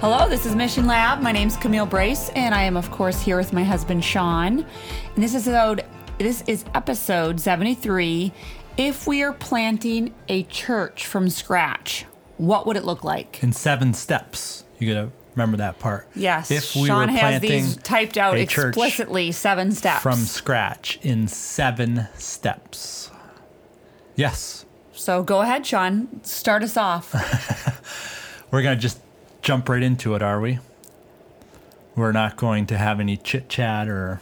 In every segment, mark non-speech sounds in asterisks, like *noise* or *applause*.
Hello, this is Mission Lab. My name's Camille Brace, and I am, of course, here with my husband Sean. And this is episode, this is episode 73. If we are planting a church from scratch, what would it look like? in seven steps. You gotta remember that part. Yes, If we Sean were has planting these typed out a church explicitly seven steps. from scratch in seven steps. Yes, so go ahead, Sean. Start us off. *laughs* we're gonna just jump right into it, are we? We're not going to have any chit chat or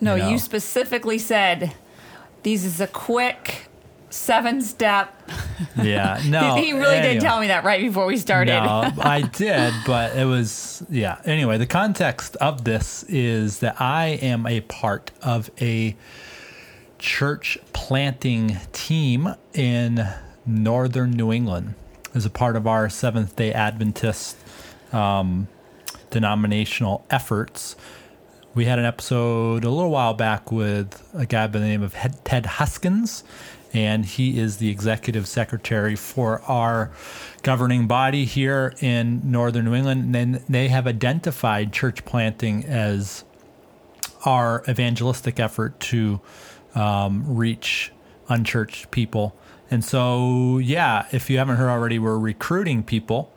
No, You know. you specifically said these is a quick seven step. *laughs* yeah. *laughs* No, he really anyway. did tell me that right before we started. No, *laughs* I did, but it was yeah. Anyway, the context of this is that I am a part of a church planting team in northern New England as a part of our Seventh Day Adventist um, denominational efforts. We had an episode a little while back with a guy by the name of Ted Huskins, and he is the executive secretary for our governing body here in northern New England. And they have identified church planting as our evangelistic effort to um, reach unchurched people. And so, yeah, if you haven't heard already, we're recruiting people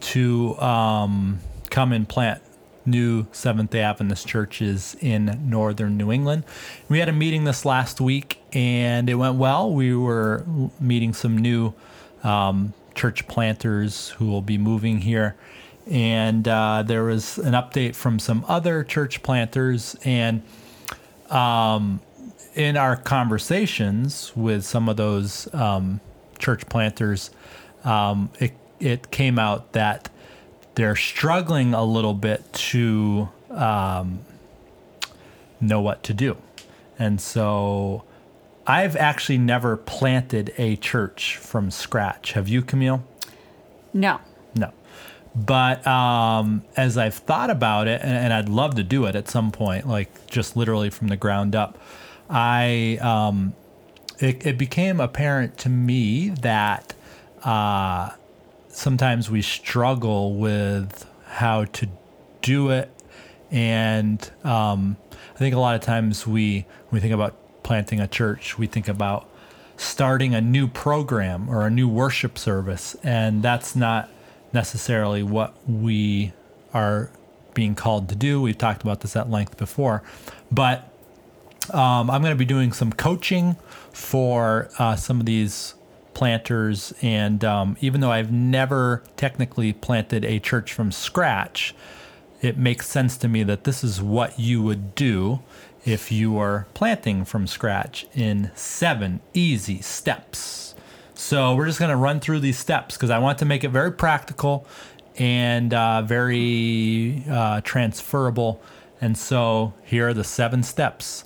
to um, come and plant new Seventh day Adventist churches in northern New England. We had a meeting this last week and it went well. We were meeting some new um, church planters who will be moving here. And uh, there was an update from some other church planters. And um, in our conversations with some of those um, church planters, um, it, it came out that they're struggling a little bit to um, know what to do. And so I've actually never planted a church from scratch. Have you, Camille? no. No. But um, as I've thought about it, and, and I'd love to do it at some point, like just literally from the ground up, I um, it, it became apparent to me that uh, sometimes we struggle with how to do it, and um, I think a lot of times we when we think about planting a church, we think about starting a new program or a new worship service, and that's not necessarily what we are being called to do. We've talked about this at length before, but um, I'm going to be doing some coaching for uh, some of these planters, and um, even though I've never technically planted a church from scratch, it makes sense to me that this is what you would do if you are planting from scratch in seven easy steps. So we're just going to run through these steps because I want to make it very practical and uh, very uh, transferable. And so here are the seven steps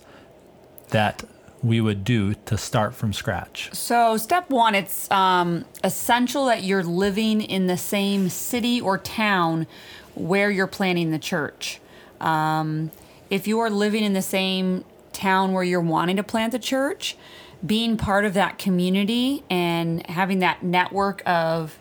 that we would do to start from scratch. So, step one, it's um, essential that you're living in the same city or town where you're planning the church. Um, if you are living in the same town where you're wanting to plant the church, being part of that community and having that network of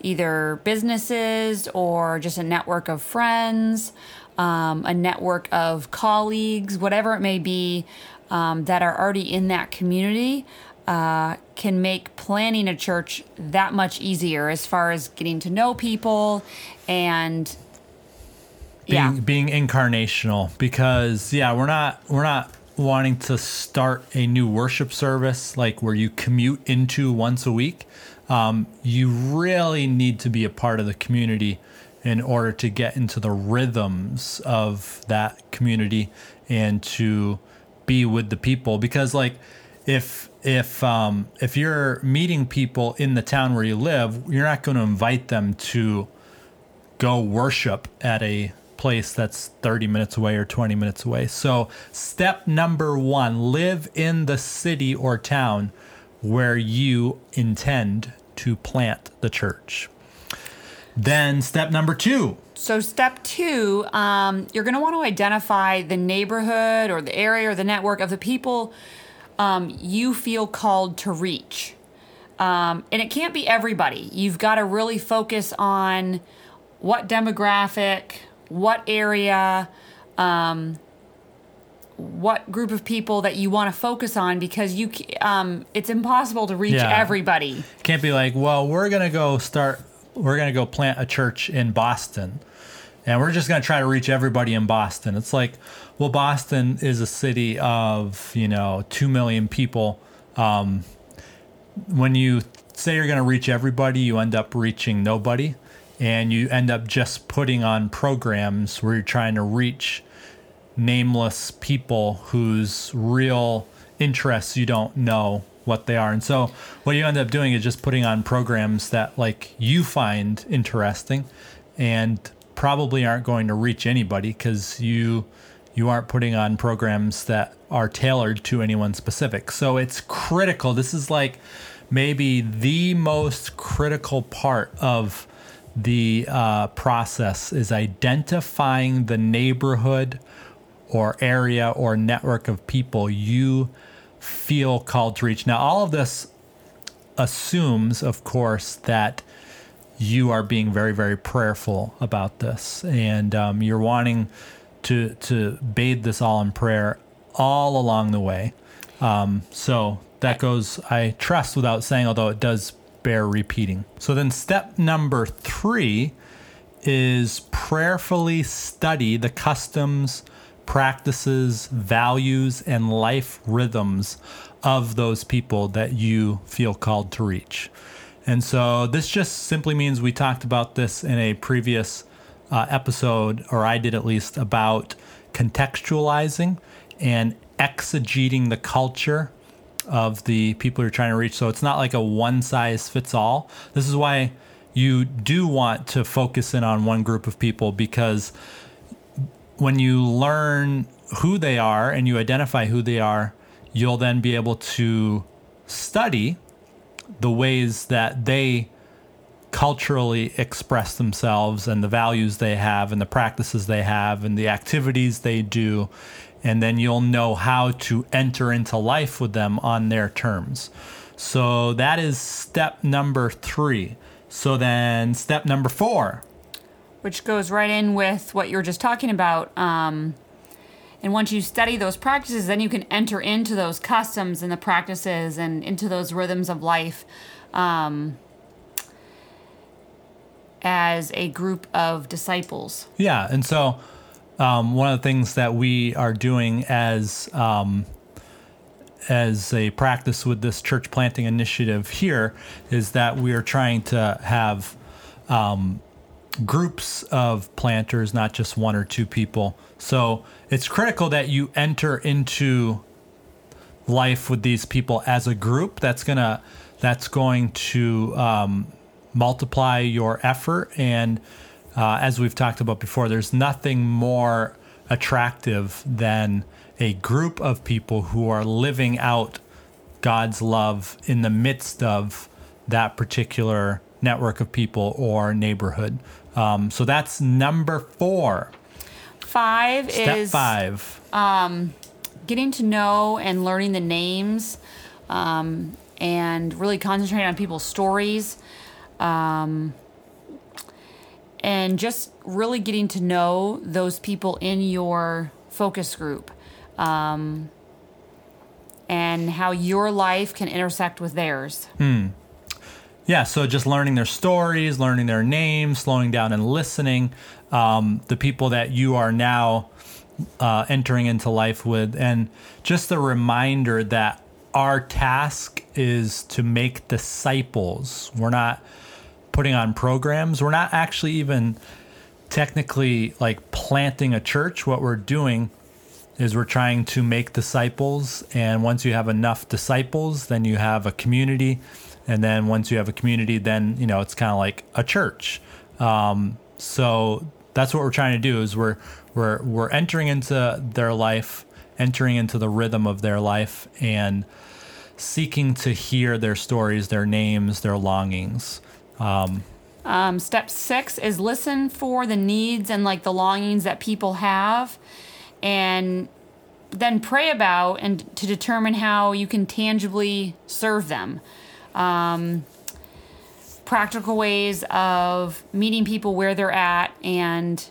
either businesses or just a network of friends, um, a network of colleagues, whatever it may be, um, that are already in that community uh, can make planning a church that much easier as far as getting to know people and yeah. being, being incarnational because yeah we're not we're not wanting to start a new worship service like where you commute into once a week um, you really need to be a part of the community in order to get into the rhythms of that community and to be with the people because like if if um, if you're meeting people in the town where you live you're not going to invite them to go worship at a place that's 30 minutes away or 20 minutes away. So, step number one live in the city or town where you intend to plant the church. Then, step number two So, step two, um, you're going to want to identify the neighborhood or the area or the network of the people um, you feel called to reach. Um, and it can't be everybody. You've got to really focus on what demographic, what area, um, what group of people that you want to focus on because you um, it's impossible to reach Yeah. everybody. can't be like, well, we're going to go start, we're going to go plant a church in Boston. And we're just going to try to reach everybody in Boston. It's like, well, Boston is a city of, you know, 2 million people. Um, when you say you're going to reach everybody, you end up reaching nobody. And you end up just putting on programs where you're trying to reach nameless people whose real interests you don't know what they are. And so what you end up doing is just putting on programs that like you find interesting and probably aren't going to reach anybody because you you aren't putting on programs that are tailored to anyone specific. So it's critical. This is like maybe the most critical part of the uh, process is identifying the neighborhood or area or network of people you feel called to reach. Now, all of this assumes, of course, that you are being very, very prayerful about this, and um, you're wanting to to bathe this all in prayer all along the way. Um, so that goes, I trust, without saying, although it does bear repeating. So then, step number three is prayerfully study the customs, practices, values, and life rhythms of those people that you feel called to reach. And so this just simply means we talked about this in a previous uh, episode, or I did at least, about contextualizing and exegeting the culture of the people you're trying to reach. So it's not like a one size fits all. This is why you do want to focus in on one group of people because when you learn who they are and you identify who they are, you'll then be able to study the ways that they culturally express themselves and the values they have and the practices they have and the activities they do. And then you'll know how to enter into life with them on their terms. So that is step number three. So then, step number four. Which goes right in with what you were just talking about. Um, and once you study those practices, then you can enter into those customs and the practices and into those rhythms of life um, as a group of disciples. Yeah, and so um, one of the things that we are doing as um, as a practice with this church planting initiative here is that we are trying to have um, groups of planters, not just one or two people. So it's critical that you enter into life with these people as a group. That's gonna that's going to um, multiply your effort. And uh, as we've talked about before, there's nothing more attractive than a group of people who are living out God's love in the midst of that particular network of people or neighborhood. Um, so that's number four. Five Step is five. Um, getting to know and learning the names um, and really concentrating on people's stories um, and just really getting to know those people in your focus group um, and how your life can intersect with theirs. Yeah, so just learning their stories, learning their names, slowing down and listening. Um, the people that you are now uh, entering into life with, and just a reminder that our task is to make disciples. We're not putting on programs. We're not actually even technically like planting a church. What we're doing is we're trying to make disciples. And once you have enough disciples, then you have a community. And then once you have a community, then, you know, it's kind of like a church. Um, So that's what we're trying to do is we're we're we're entering into their life, entering into the rhythm of their life and seeking to hear their stories, their names, their longings. Um, step six is listen for the needs and like the longings that people have, and then pray about and to determine how you can tangibly serve them. Um, practical ways of meeting people where they're at and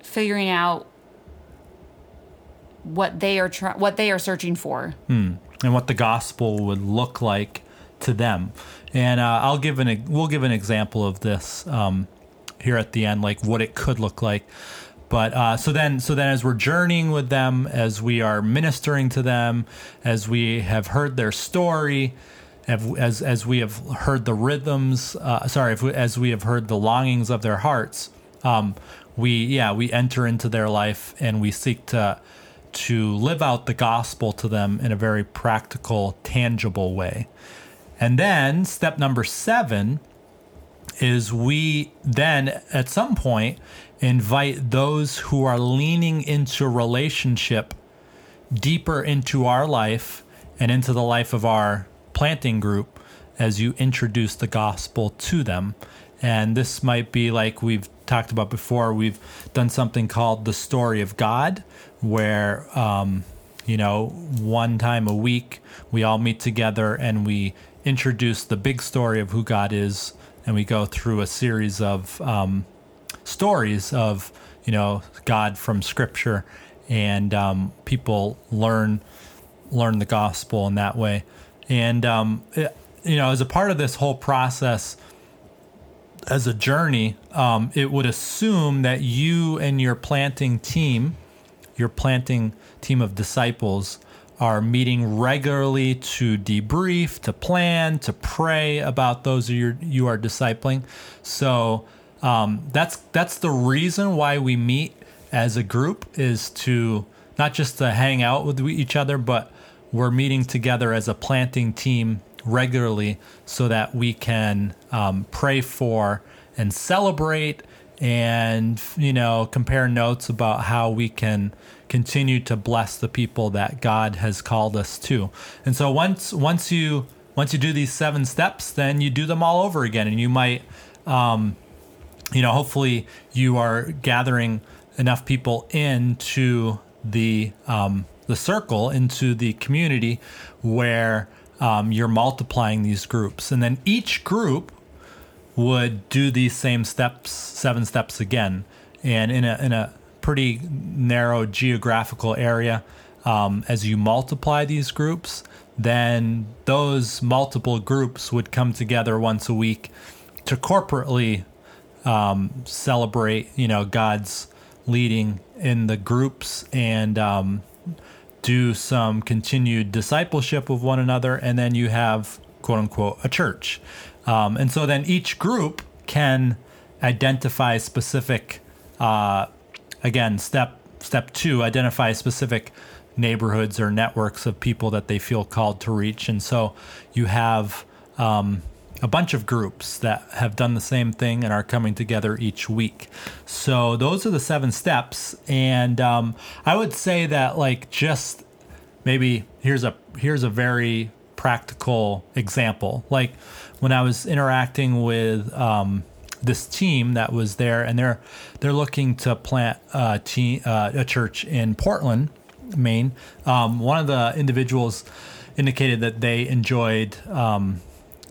figuring out what they are try- what they are searching for hmm. and what the gospel would look like to them. And uh, I'll give an we'll give an example of this um, here at the end, like what it could look like. But uh, so then, so then, as we're journeying with them, as we are ministering to them, as we have heard their story, as as we have heard the rhythms, uh, sorry, we, as we have heard the longings of their hearts, um, we yeah we enter into their life and we seek to to live out the gospel to them in a very practical, tangible way. And then step number seven is we then at some point invite those who are leaning into relationship deeper into our life and into the life of our planting group as you introduce the gospel to them. And this might be like we've talked about before, we've done something called the story of God, where, um, you know, one time a week we all meet together and we introduce the big story of who God is. And we go through a series of um, stories of, you know, God from Scripture, and um, people learn learn the gospel in that way. And um, it, you know, as a part of this whole process, as a journey, um, it would assume that you and your planting team, your planting team of disciples, are meeting regularly to debrief, to plan, to pray about those you you are discipling. So um, that's that's the reason why we meet as a group is to not just to hang out with each other, but we're meeting together as a planting team regularly so that we can um, pray for and celebrate and you know compare notes about how we can continue to bless the people that God has called us to. And so once once you once you do these seven steps, then you do them all over again, and you might um, you know hopefully you are gathering enough people into the um, the circle into the community where um, you're multiplying these groups. And then each group would do these same steps, seven steps again. And in a, in a pretty narrow geographical area, um, as you multiply these groups, then those multiple groups would come together once a week to corporately um, celebrate, you know, God's leading in the groups and um, do some continued discipleship of one another, and then you have quote unquote a church. Um, and so then each group can identify specific, uh, again, step step two, identify specific neighborhoods or networks of people that they feel called to reach. And so you have um, a bunch of groups that have done the same thing and are coming together each week. So those are the seven steps, and um, I would say that like just maybe here's a here's a very practical example. Like when I was interacting with um, this team that was there, and they're they're looking to plant a, uh, a church in Portland, Maine. Um, one of the individuals indicated that they enjoyed um,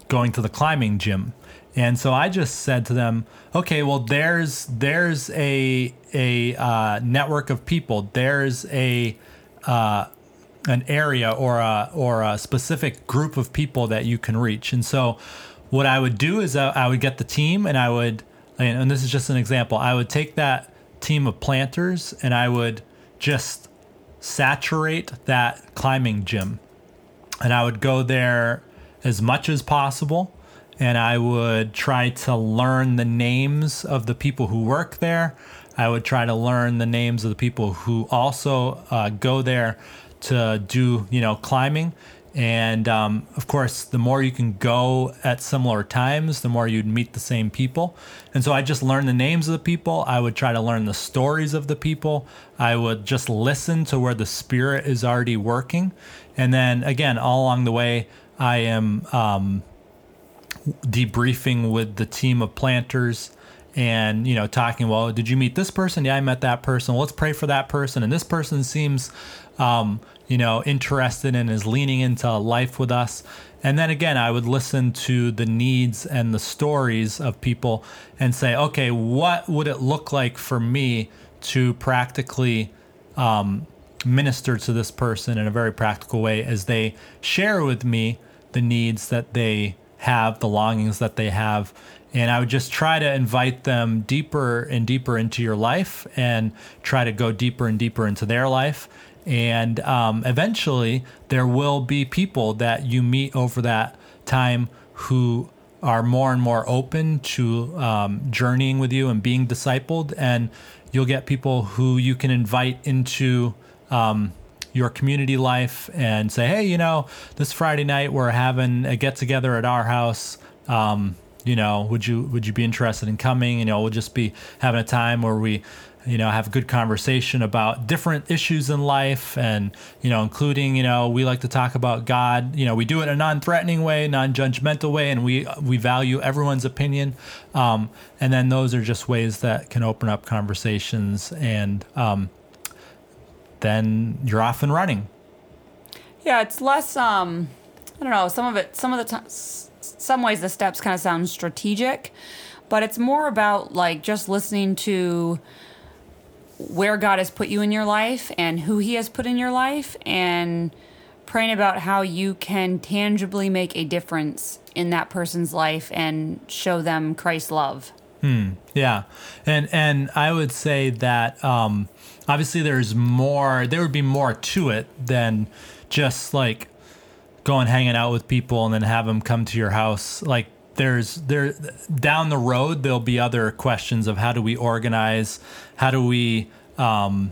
going to the climbing gym. And so I just said to them, okay, well, there's there's a a uh, network of people. There's a uh, an area or a or a specific group of people that you can reach. And so, what I would do is I would get the team, and I would, and this is just an example. I would take that team of planters, and I would just saturate that climbing gym, and I would go there as much as possible and I would try to learn the names of the people who work there. I would try to learn the names of the people who also uh, go there to do, you know, climbing. And um, of course, the more you can go at similar times, the more you'd meet the same people. And so I just learned the names of the people. I would try to learn the stories of the people. I would just listen to where the Spirit is already working. And then again, all along the way, I am um, debriefing with the team of planters and you know talking well did you meet this person? Yeah i met that person. Let's pray for that person. And this person seems um, you know interested and is leaning into life with us. And then again i would listen to the needs and the stories of people and say okay what would it look like for me to practically um, minister to this person in a very practical way as they share with me the needs that they have the longings that they have and I would just try to invite them deeper and deeper into your life and try to go deeper and deeper into their life. And um, eventually, there will be people that you meet over that time who are more and more open to um, journeying with you and being discipled. And you'll get people who you can invite into um, your community life and say, hey, you know, this Friday night we're having a get together at our house. Um, you know, would you would you be interested in coming? You know, we'll just be having a time where we, you know, have a good conversation about different issues in life, and you know, including you know, we like to talk about God. You know, we do it in a non-threatening way, non-judgmental way, and we we value everyone's opinion. Um, and then those are just ways that can open up conversations, and um, then you're off and running. Yeah, it's less. Um, I don't know. Some of it. Some of the times some ways the steps kind of sound strategic, but it's more about like just listening to where God has put you in your life and who He has put in your life and praying about how you can tangibly make a difference in that person's life and show them Christ's love. Hmm. Yeah, and and I would say that um, obviously there's more. There would be more to it than just like going hanging out with people and then have them come to your house like there's there down the road there'll be other questions of how do we organize how do we um,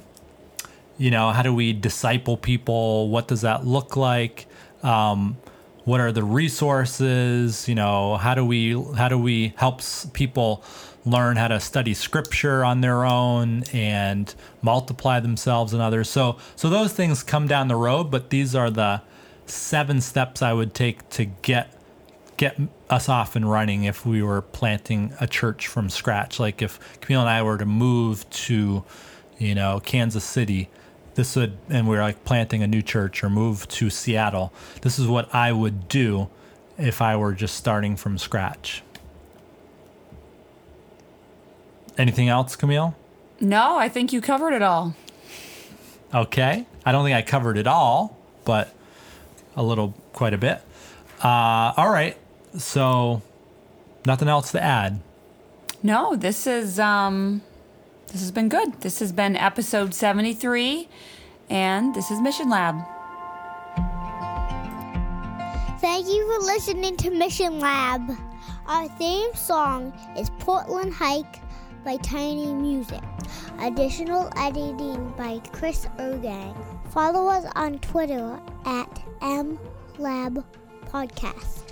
you know how do we disciple people what does that look like um, what are the resources you know how do we how do we help people learn how to study scripture on their own and multiply themselves and others so so those things come down the road but these are the seven steps I would take to get get us off and running if we were planting a church from scratch. Like if Camille and I were to move to, you know, Kansas City, this would and we are like planting a new church or move to Seattle. This is what I would do if I were just starting from scratch. Anything else, Camille? No, I think you covered it all. Okay. I don't think I covered it all, but a little, quite a bit. Uh, all right. So, nothing else to add. No, this is um, this has been good. This has been episode seventy three, and this is Mission Lab. Thank you for listening to Mission Lab. Our theme song is Portland Hike by Tiny Music. Additional editing by Chris Ergang. Follow us on Twitter at MLabPodcast. Podcast.